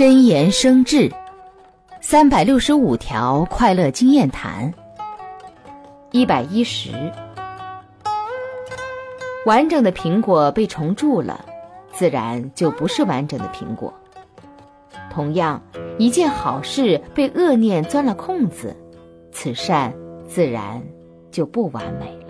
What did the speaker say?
真言生智，三百六十五条快乐经验谈。一百一十，完整的苹果被虫蛀了，自然就不是完整的苹果。同样，一件好事被恶念钻了空子，此善自然就不完美了。